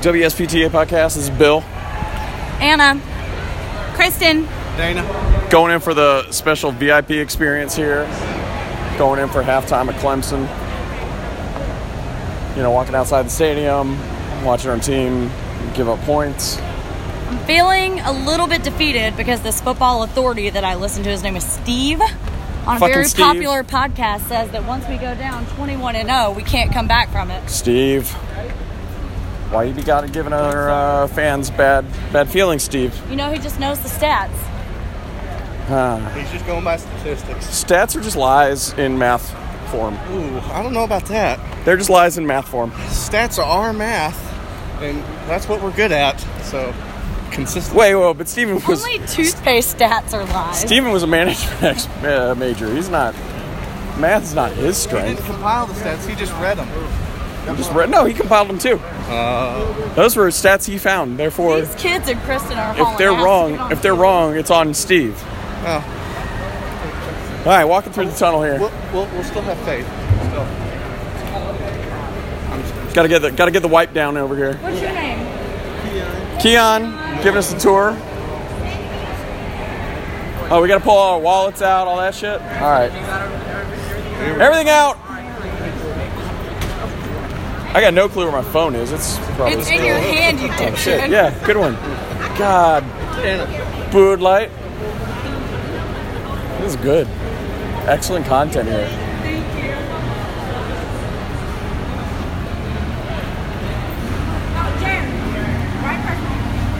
WSPTA podcast. This is Bill Anna, Kristen, Dana. going in for the special VIP experience here. Going in for halftime at Clemson. You know, walking outside the stadium, watching our team give up points. I'm feeling a little bit defeated because this football authority that I listen to, his name is Steve, on a Fucking very Steve. popular podcast, says that once we go down 21 and 0, we can't come back from it. Steve, why you be got giving our uh, fans bad bad feelings, Steve? You know, he just knows the stats. Uh, He's just going by statistics. stats are just lies in math form. Ooh, I don't know about that. They're just lies in math form. Stats are our math, and that's what we're good at. So, consistent. Wait, whoa, but Steven was Only toothpaste stats are lies. Steven was a management ex- uh, major. He's not. Math's not his strength. He didn't compile the stats. He just read them. He just read. No, he compiled them too. Uh, Those were stats he found. Therefore, These kids and Kristen are if they're ass wrong, on if they're the wrong, it's on Steve. oh, All right, walking through the tunnel here. we'll, we'll, we'll still have faith. Still. Got to get the got to get the wipe down over here. What's your name? Keon Keon, giving us a tour. Oh, we got to pull all our wallets out, all that shit. All right, everything out. I got no clue where my phone is. It's probably It's in your hand, you Oh, shit. Yeah, good one. God, Bud Light. This is good. Excellent content here.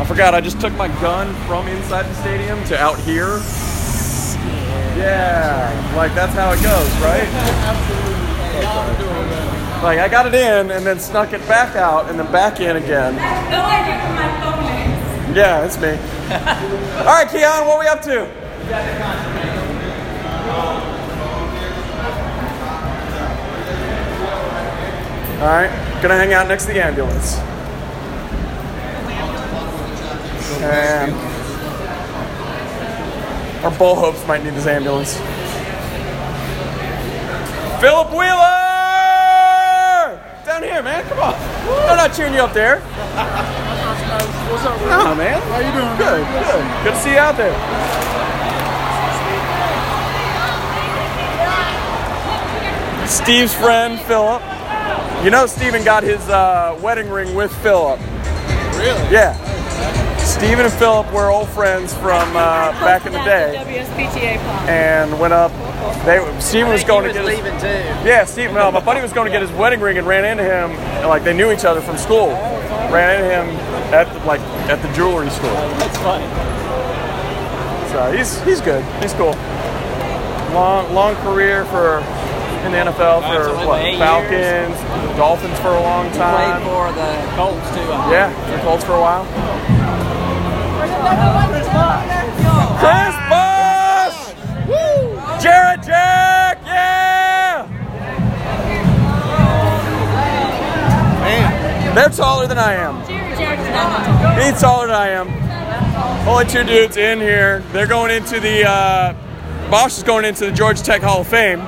I forgot, I just took my gun from inside the stadium to out here. Yeah, like that's how it goes, right? Like I got it in and then snuck it back out and then back in again. No idea for my phone name. Yeah, it's me. All right, Keon, what are we up to? All right, gonna hang out next to the ambulance. And our bull hopes might need this ambulance. Philip Wheeler! Down here, man, come on. They're not cheering you up there. What's up, bro? No, man. How you doing? Good, good. Good to see you out there. Steve's friend, Philip. You know Steven got his uh, wedding ring with Philip. really? Yeah. Steven and Philip were old friends from uh, back in the day WSPTA pod. and went up. They Steven was going to get his, too. Yeah, Steve. No, my buddy was going to get his wedding ring and ran into him. and, Like they knew each other from school. Ran into him at the, like at the jewelry store. That's funny. So he's he's good. He's cool. Long long career for in the NFL for Absolutely. what Eight Falcons, Dolphins for a long time. Played for the Colts too. I Yeah, for Colts for a while. They're taller than I am. He's taller than I am. Only two dudes in here. They're going into the uh, Bosh is going into the Georgia Tech Hall of Fame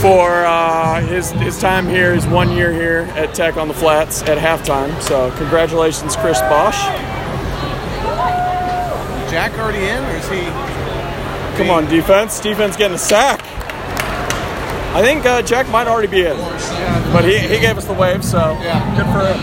for uh, his his time here, his one year here at Tech on the Flats at halftime. So congratulations, Chris Bosh. Jack already in, or is he? Come on, defense. Defense getting a sack. I think uh, Jack might already be in, but he, he gave us the wave, so Yeah. good for him.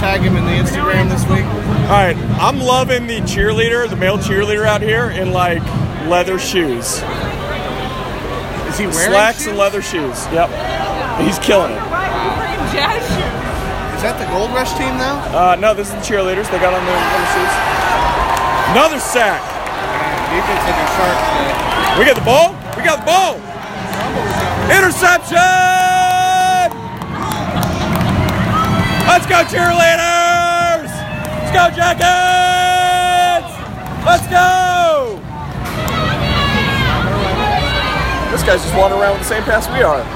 Tag him in the Instagram this week. All right, I'm loving the cheerleader, the male cheerleader out here in like leather shoes, Is he wearing slacks shoes? and leather shoes. Yep, he's killing it. Is that the Gold Rush team now? Uh, no, this is the cheerleaders. They got on their leather shoes. Another sack. Defense looking sharp today. We got the ball. We got the ball. Interception. Let's go, cheerleaders. Let's go, Jackets. Let's go. This guy's just wandering around with the same pass we are. Ain't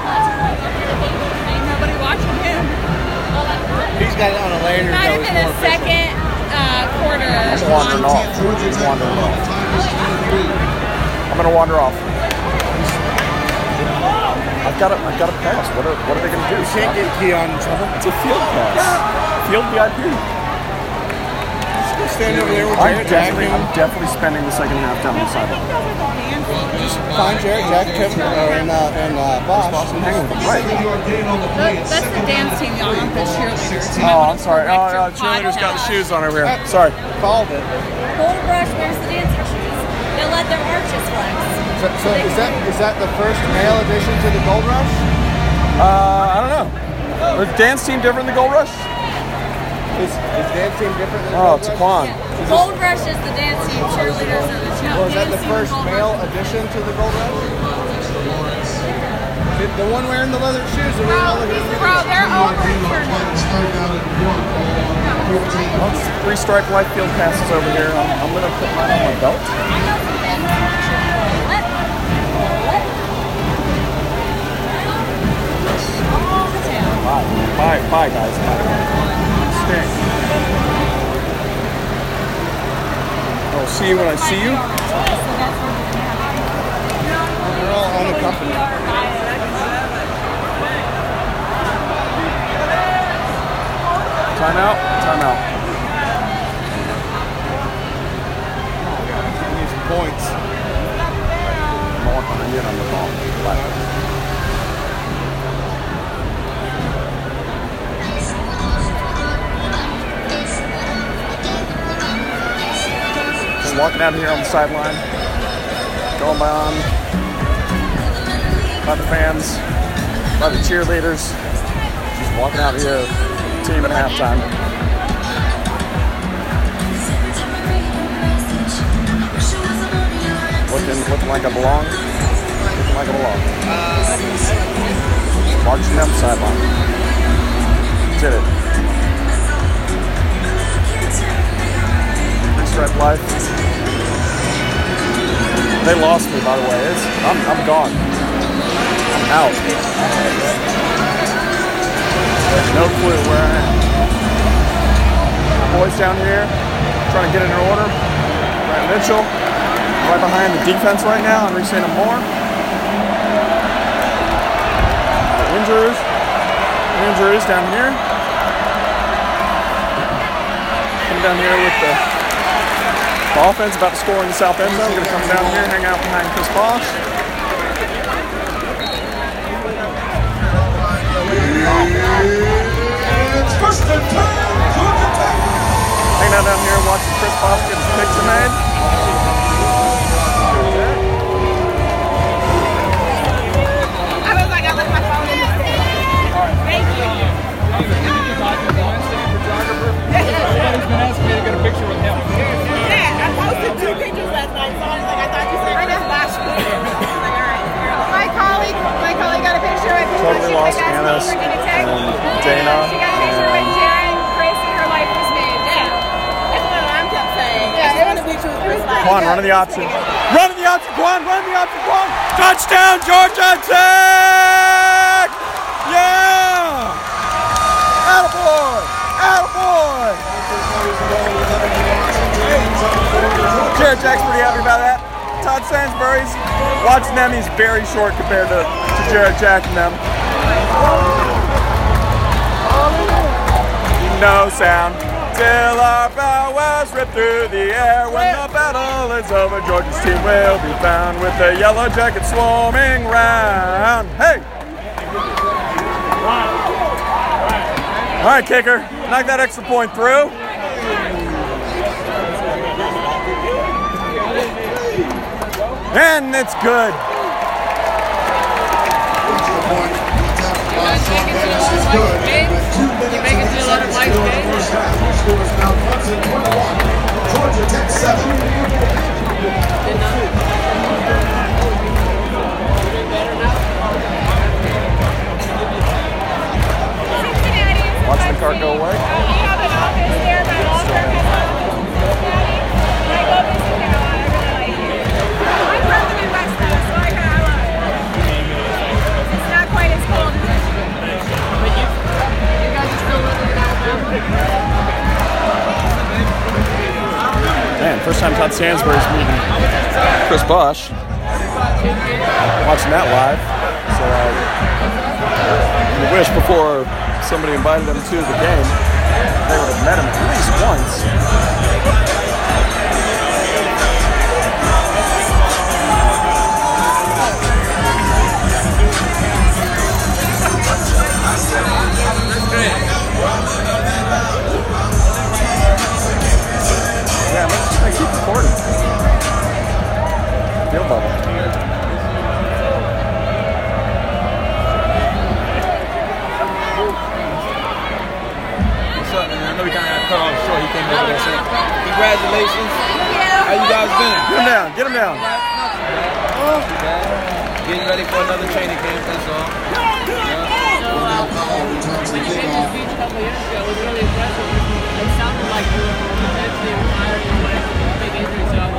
nobody watching him. He's got it on a lanyard. Might though. have been more a second uh, quarter. Just wandering off. Just wandering off. I'm gonna wander off. I've got a, I've got a pass. What are, what are they going to do? You can't get Keon in trouble. It's a field pass. Field VIP. Stand over there with I'm Jarrett Jack definitely, I'm definitely spending the second half down the sideline. find Jarrett Jack, Kevin, uh, and, uh, and uh, Bosh. and hang with them. Right. That's the dance team, y'all, not the cheerleaders. You might Oh, wanna I'm sorry. Oh, correct your uh, cheerleaders got the podcast. shoes on over here. Sorry. Called it. Gold Rush wears the dancing shoes. They let their arches flex. So, so is that is that the first male addition to the Gold Rush? Uh, I don't know. Was the dance team different than the Gold Rush? Is, is dance team different than Oh, Gold it's Rush? Quan. Gold Rush is the dance team. Cheerleaders are the cheerleaders. Well, is that the first male addition to the Gold Rush? The, the one wearing the leather shoes. The one Bro, looking these- bro, they're overinsured. Well, three stripe light field passes over here. I'm, I'm gonna put mine on my belt. Bye, bye, bye, guys. Bye. Stay. I'll see you when I see you. They're all unaccompanied. Time out. Time out. Oh, Need some points. More on the ball. Bye. Walking out here on the sideline, going by on by the fans, by the cheerleaders. Just walking out here, team at halftime. Looking, looking like I belong. Looking like I belong. Marching down the sideline. Did it. Stripe life. They lost me, by the way. It's, I'm, I'm gone. I'm out. No clue where I am. Boys down here trying to get in order. Brent Mitchell right behind the defense right now, Henry St. Moore. Injuries. Injuries down here. Come down here with the, the offense about to score in the south end zone. I'm gonna come down here, hang out behind Chris Bosh. Hang out down here watching Chris Bosh get his picture made. The option. Running the option, Quan, running the option, Quan. Touchdown, Georgia Tech! Yeah! Attaboy! Attaboy! Jarrett Jack's pretty happy about that. Todd Stansbury's watching them, he's very short compared to, to Jarrett Jack and them. No sound. Till our powers rip through the air. When the battle is over, Georgia's team will be found with the yellow jackets swarming round. Hey! All right, kicker. Knock that extra point through. And it's good. You make it to a lot of life games. Georgia Tech 7. First time Stansbury's meeting Chris Bosh. Watching that live. So uh, I like, wish before somebody invited them to the game, they would have met him at least once. Been? Get him down. Get him down. Getting ready for another training camp, that's all. Powell returns the kickoff. speech a couple years ago was really impressive. It sounded like you were potentially retiring or whatever a big injury, so I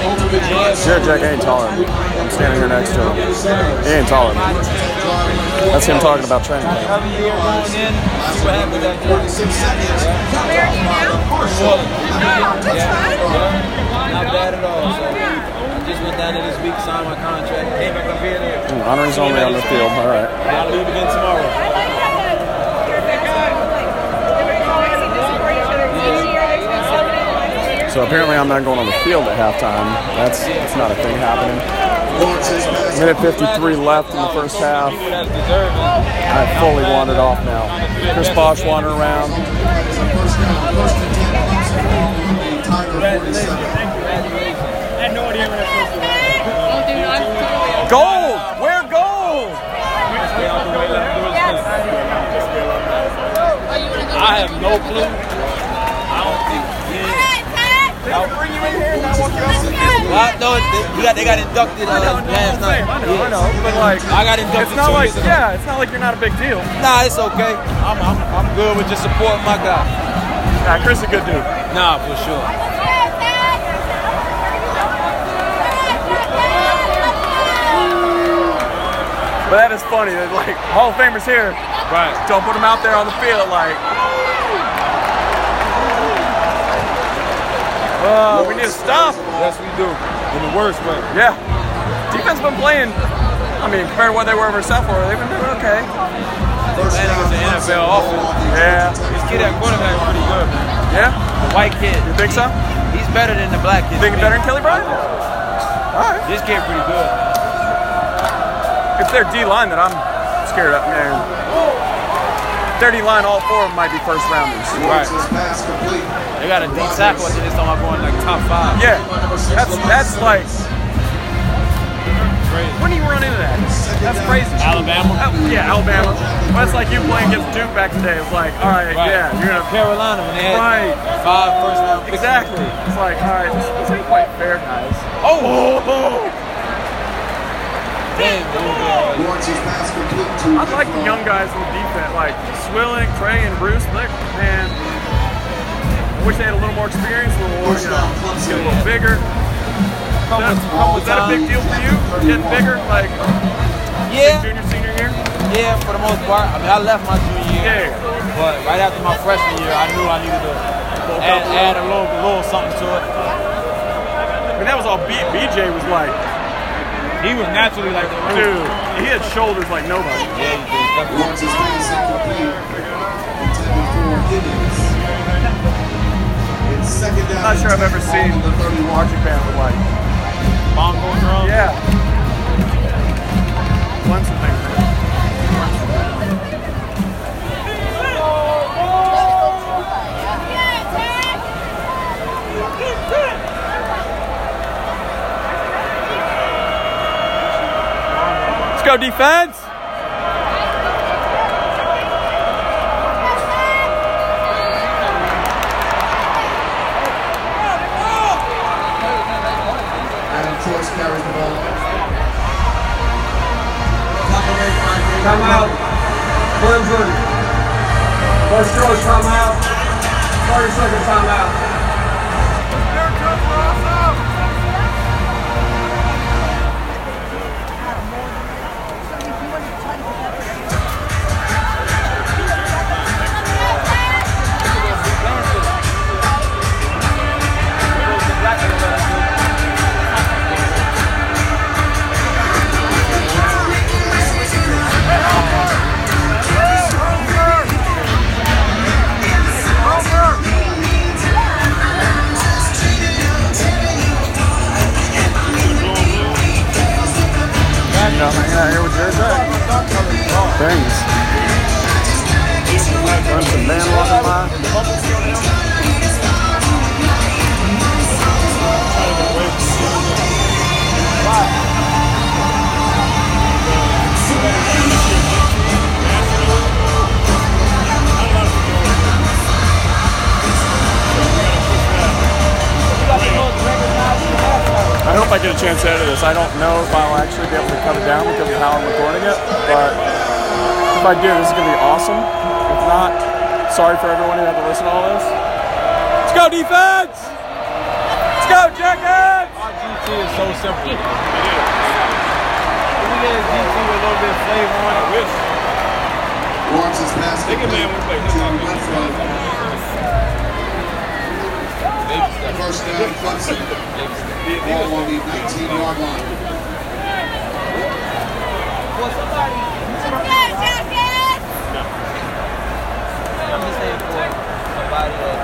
Jarrett Jack ain't taller. I'm standing here next to him. He ain't taller. That's him talking about training. Every year going in, see what happened that year. 46 seconds. Where are you now? Oh, that's fine. Not bad at all. So I just went down there this week, signed my contract, came back up here. and Honoring's only on the field. All right. I'll leave again tomorrow. So apparently I'm not going on the field at halftime. That's that's not a thing happening. Minute 53 left in the first half. I fully wandered off now. Chris Bosh wandering around. First down, first and 10. Tiger 47. I had no idea when I was supposed to I'm totally Gold! Where gold? I have no clue. I don't think. Yeah. I'll bring you in here and I walk you off. Well, I know they, we got, they got inducted uh, I know, last night. I know, I know, but like, I got inducted it's not two like, yeah, it's not like you're not a big deal. Nah, it's okay. I'm, I'm, I'm good with just supporting my guy. Nah, Chris is a good dude. Nah, for sure. But that is funny. That like Hall of Famers here, Right. don't put them out there on the field like. Uh, we need to stop. Yes, we do. In the worst way. Yeah. Defense been playing. I mean, compared to what they were versus South Florida, they've been doing okay. First Man, down, it's an NFL and offense. Yeah. This kid at quarterback is pretty good, man. Yeah. The white kid. You think so? He's better than the black kid. Think to me. better than Kelly Bryant? All right. This kid pretty good. It's their D line that I'm scared of, man. Their D line, all four of them might be first rounders. Right. Launches. They got a deep tackle. I think this time I'm going like top five. Yeah. That's that's like Crazy. when do you run into that? That's crazy. Alabama. Al- yeah, Alabama. Well, that's like you playing against Duke back today. It's like, all right, Right. yeah, you're gonna Carolina when they had Right. five first round exactly. It's like, all right, this, this ain't quite fair, guys. Oh, Damn, dude. Launches pass complete I like the young guys in the defense, like Swilling, Trey, and Bruce. Like, man, I wish they had a little more experience, a little more, you know, get a little bigger. Is that, was that a big deal for you? Getting bigger, like Yeah, junior, senior year? yeah, for the most part. I mean, I left my junior year, Yeah. but right after my freshman year, I knew I needed to add, add a little, little something to it. I mean, that was all B, BJ was like, He was naturally like the dude, he had shoulders like nobody. Yeah, he did. Definitely. I'm not sure I've ever seen the 31. Marching band with like, Bongo drum. yeah. Clemson thing. Let's go defense. Timeout. Clemson. First choice timeout. 30 second Here with Thanks. Chance to edit this. I don't know if I'll actually be able to cut it down because of how I'm recording it, but if I do, this is going to be awesome. If not, sorry for everyone who had to listen to all this. Let's go, defense! Let's go, Jackets! Our GT is so simple. It is. If we get a GT with a little bit of flavor on it, wish. Launches pass Think of man, we play First down, Clemson. Ball on the 19-yard line. I'm just saying for somebody that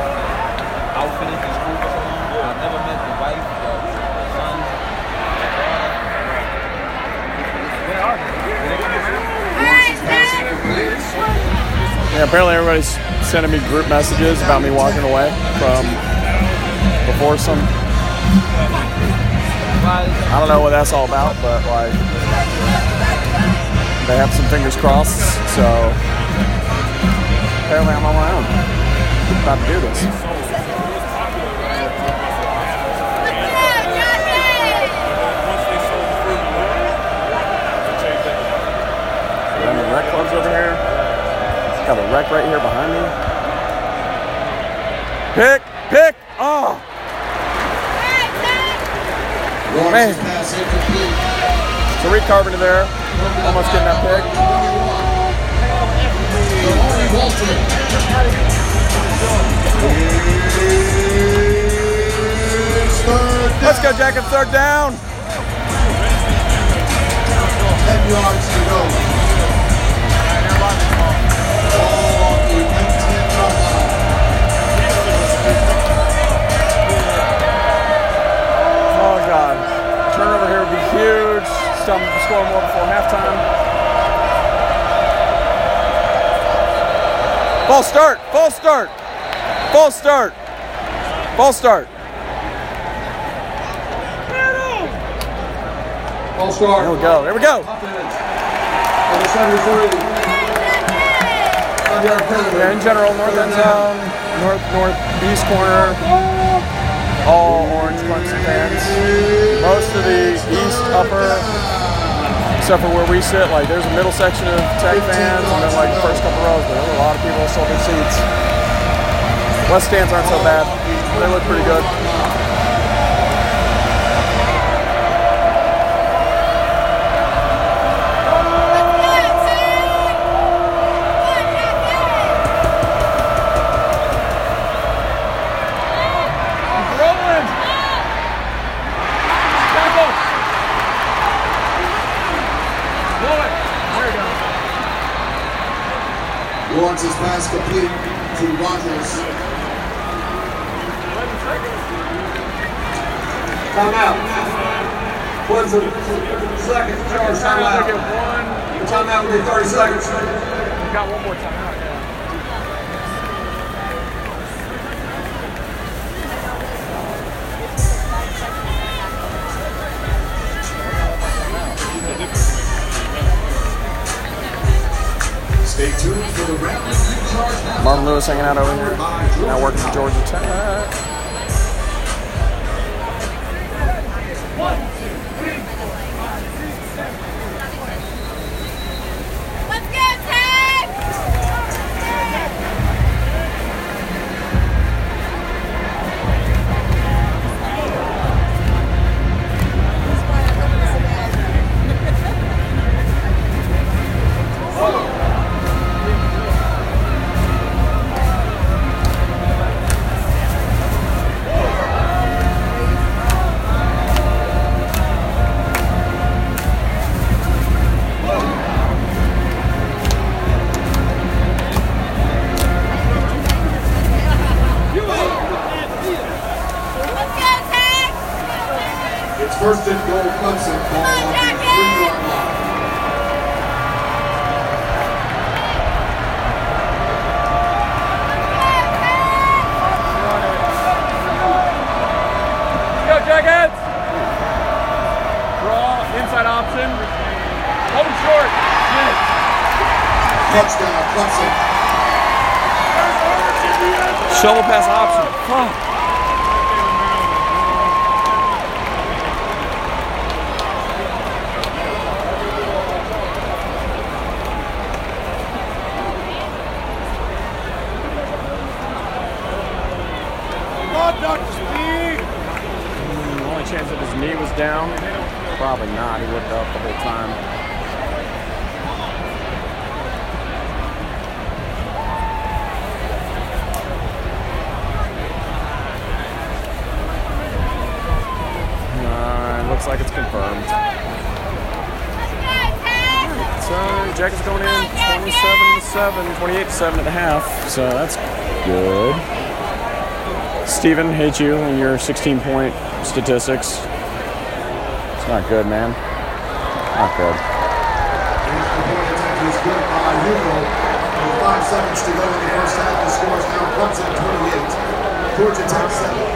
finished in school for so long, I never met the wife, the son. Yeah, apparently everybody's sending me group messages about me walking away from the foursome. I don't know what that's all about, but like they have some fingers crossed, so apparently I'm on my own. About to do this. Rec club's over here. Got a wreck right here behind me. Pick, pick, oh, Incomplete. Tariq Carpenter there, almost getting that pick. It's. Let's go, Jacket, third down. 10 yards Some score more before halftime. False start, false start, false start, false start. False start. There we go, there we go. On the 73. Five-yard. Yeah, in general, north end zone, north northeast corner, all orange Clemson fans. Most of the east upper, except for where we sit, like there's a middle section of Tech fans, and then like the first couple rows, but there were a lot of people that sold their seats. West stands aren't so bad; they look pretty good. Complete to Rogers. Timeout. Clemson, second charge timeout. Timeout will be 30 seconds. We Got one more time. Stay tuned for the Marvin Lewis hanging out over here, now working for Georgia Tech. Touchdown, Clemson. Shovel pass option. Fuck. Mm, Only chance that his knee was down. Probably not. He looked up the whole time. Uh, looks like it's confirmed. So Jackets going in 27 to 7, 28 to 7 at the half. So that's good. Steven, hate you and your 16 point statistics. It's not good, man. Not good. Good by Hugo. With five seconds to go in the first half, the score is now Clemson 28. Georgia Tech 7.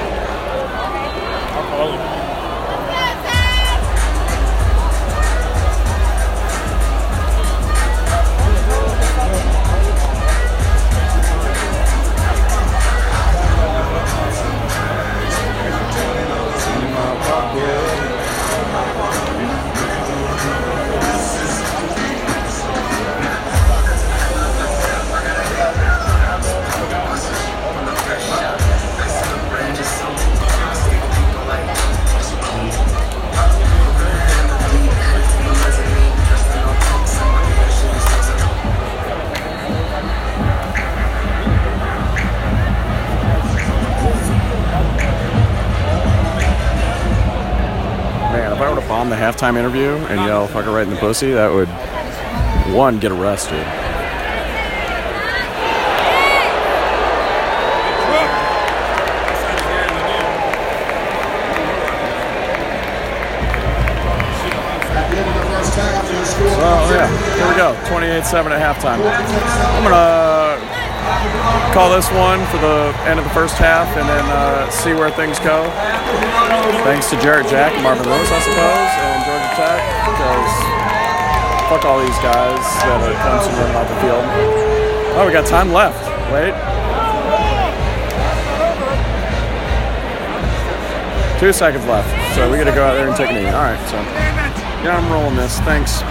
Halftime interview and yell fucker right in the pussy, that would, one, get arrested. So, yeah, here we go. 28 7 at halftime. I'm to call this one for the end of the first half and then uh, see where things go. Thanks to Jarrett Jack and Marvin Lewis, I suppose, and Georgia Tech, because fuck all these guys that are Clemson running off the field. Oh, we got time left. Wait. Two seconds left. So we got to go out there and take a knee. All right, so yeah, I'm rolling this. Thanks.